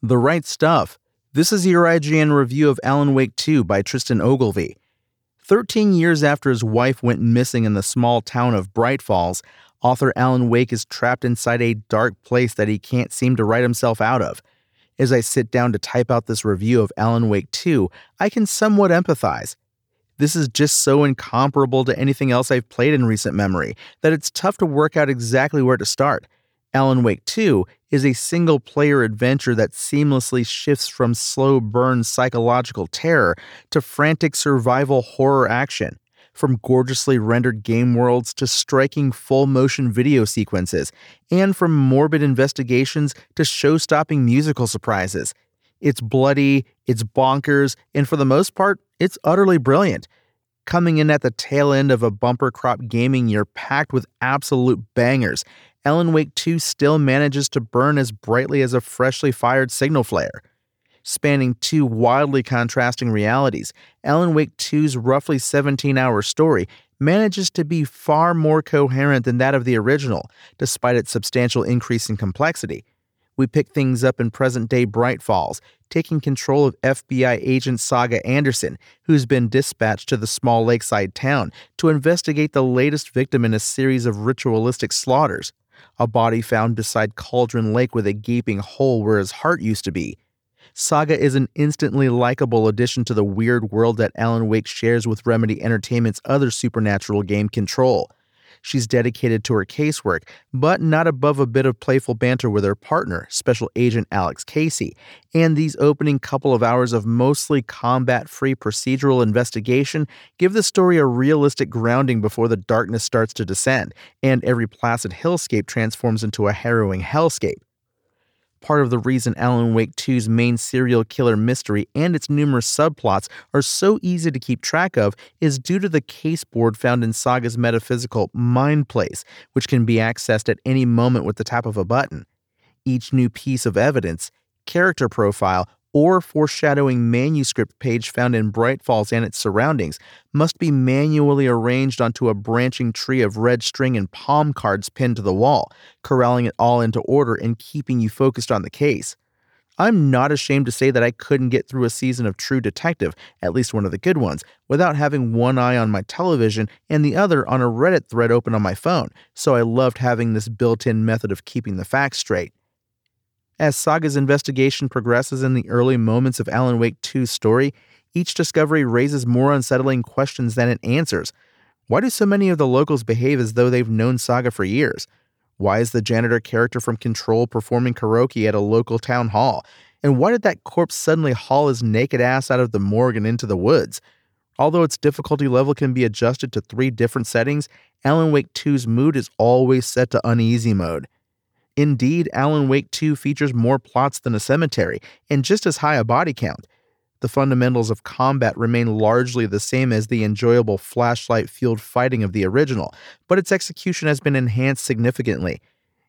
The Write Stuff. This is your IGN review of Alan Wake 2 by Tristan Ogilvie. 13 years after his wife went missing in the small town of Bright Falls, author Alan Wake is trapped inside a dark place that he can't seem to write himself out of. As I sit down to type out this review of Alan Wake 2, I can somewhat empathize. This is just so incomparable to anything else I've played in recent memory that it's tough to work out exactly where to start. Alan Wake 2 is a single player adventure that seamlessly shifts from slow burn psychological terror to frantic survival horror action. From gorgeously rendered game worlds to striking full motion video sequences, and from morbid investigations to show stopping musical surprises. It's bloody, it's bonkers, and for the most part, it's utterly brilliant. Coming in at the tail end of a bumper crop gaming year packed with absolute bangers, Alan Wake 2 still manages to burn as brightly as a freshly fired signal flare. Spanning two wildly contrasting realities, Alan Wake 2's roughly 17 hour story manages to be far more coherent than that of the original, despite its substantial increase in complexity. We pick things up in present day Bright Falls, taking control of FBI agent Saga Anderson, who's been dispatched to the small lakeside town to investigate the latest victim in a series of ritualistic slaughters a body found beside Cauldron Lake with a gaping hole where his heart used to be. Saga is an instantly likable addition to the weird world that Alan Wake shares with Remedy Entertainment's other supernatural game, Control. She's dedicated to her casework, but not above a bit of playful banter with her partner, Special Agent Alex Casey. And these opening couple of hours of mostly combat free procedural investigation give the story a realistic grounding before the darkness starts to descend, and every placid hillscape transforms into a harrowing hellscape. Part of the reason Alan Wake 2's main serial killer mystery and its numerous subplots are so easy to keep track of is due to the caseboard found in Saga's metaphysical Mind Place, which can be accessed at any moment with the tap of a button. Each new piece of evidence, character profile, or foreshadowing manuscript page found in Bright Falls and its surroundings must be manually arranged onto a branching tree of red string and palm cards pinned to the wall, corralling it all into order and keeping you focused on the case. I'm not ashamed to say that I couldn't get through a season of True Detective, at least one of the good ones, without having one eye on my television and the other on a Reddit thread open on my phone, so I loved having this built in method of keeping the facts straight. As Saga's investigation progresses in the early moments of Alan Wake 2's story, each discovery raises more unsettling questions than it answers. Why do so many of the locals behave as though they've known Saga for years? Why is the janitor character from Control performing karaoke at a local town hall? And why did that corpse suddenly haul his naked ass out of the morgue and into the woods? Although its difficulty level can be adjusted to three different settings, Alan Wake 2's mood is always set to uneasy mode. Indeed, Alan Wake 2 features more plots than a cemetery, and just as high a body count. The fundamentals of combat remain largely the same as the enjoyable flashlight fueled fighting of the original, but its execution has been enhanced significantly.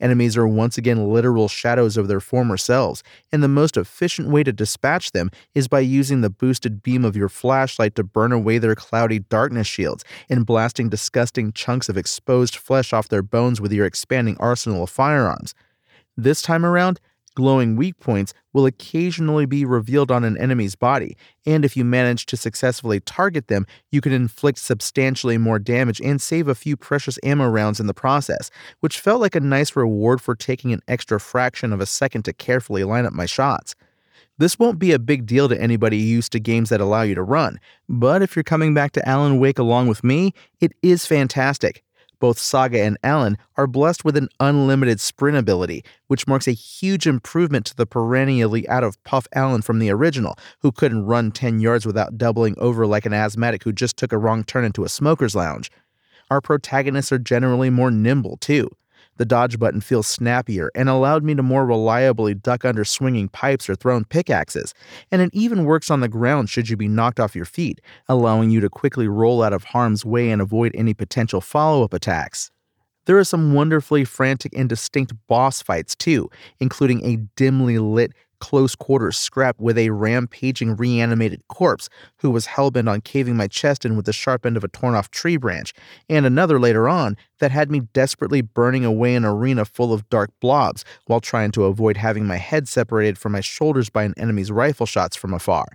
Enemies are once again literal shadows of their former selves, and the most efficient way to dispatch them is by using the boosted beam of your flashlight to burn away their cloudy darkness shields and blasting disgusting chunks of exposed flesh off their bones with your expanding arsenal of firearms. This time around, glowing weak points will occasionally be revealed on an enemy's body, and if you manage to successfully target them, you can inflict substantially more damage and save a few precious ammo rounds in the process, which felt like a nice reward for taking an extra fraction of a second to carefully line up my shots. This won't be a big deal to anybody used to games that allow you to run, but if you're coming back to Alan Wake along with me, it is fantastic. Both Saga and Alan are blessed with an unlimited sprint ability, which marks a huge improvement to the perennially out of puff Alan from the original, who couldn't run 10 yards without doubling over like an asthmatic who just took a wrong turn into a smoker's lounge. Our protagonists are generally more nimble, too. The dodge button feels snappier and allowed me to more reliably duck under swinging pipes or thrown pickaxes, and it even works on the ground should you be knocked off your feet, allowing you to quickly roll out of harm's way and avoid any potential follow up attacks. There are some wonderfully frantic and distinct boss fights too, including a dimly lit close quarters scrap with a rampaging reanimated corpse who was hellbent on caving my chest in with the sharp end of a torn off tree branch, and another later on that had me desperately burning away an arena full of dark blobs while trying to avoid having my head separated from my shoulders by an enemy's rifle shots from afar.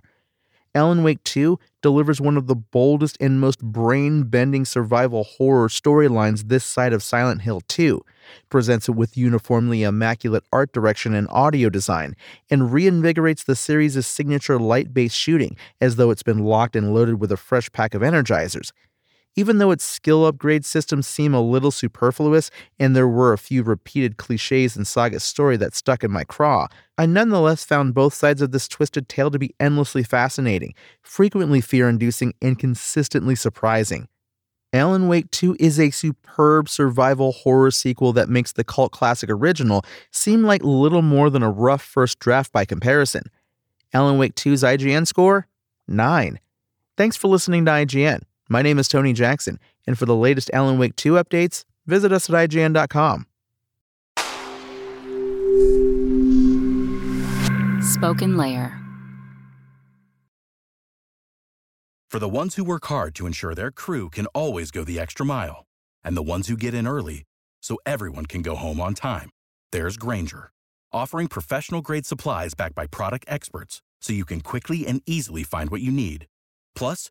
Alan Wake 2 delivers one of the boldest and most brain bending survival horror storylines this side of Silent Hill 2, presents it with uniformly immaculate art direction and audio design, and reinvigorates the series' signature light based shooting as though it's been locked and loaded with a fresh pack of energizers. Even though its skill upgrade systems seem a little superfluous and there were a few repeated cliches in Saga's story that stuck in my craw, I nonetheless found both sides of this twisted tale to be endlessly fascinating, frequently fear inducing, and consistently surprising. Alan Wake 2 is a superb survival horror sequel that makes the cult classic original seem like little more than a rough first draft by comparison. Alan Wake 2's IGN score? 9. Thanks for listening to IGN. My name is Tony Jackson, and for the latest Alan Wake 2 updates, visit us at IGN.com. SpokenLayer. For the ones who work hard to ensure their crew can always go the extra mile, and the ones who get in early so everyone can go home on time, there's Grainger, offering professional grade supplies backed by product experts so you can quickly and easily find what you need. Plus,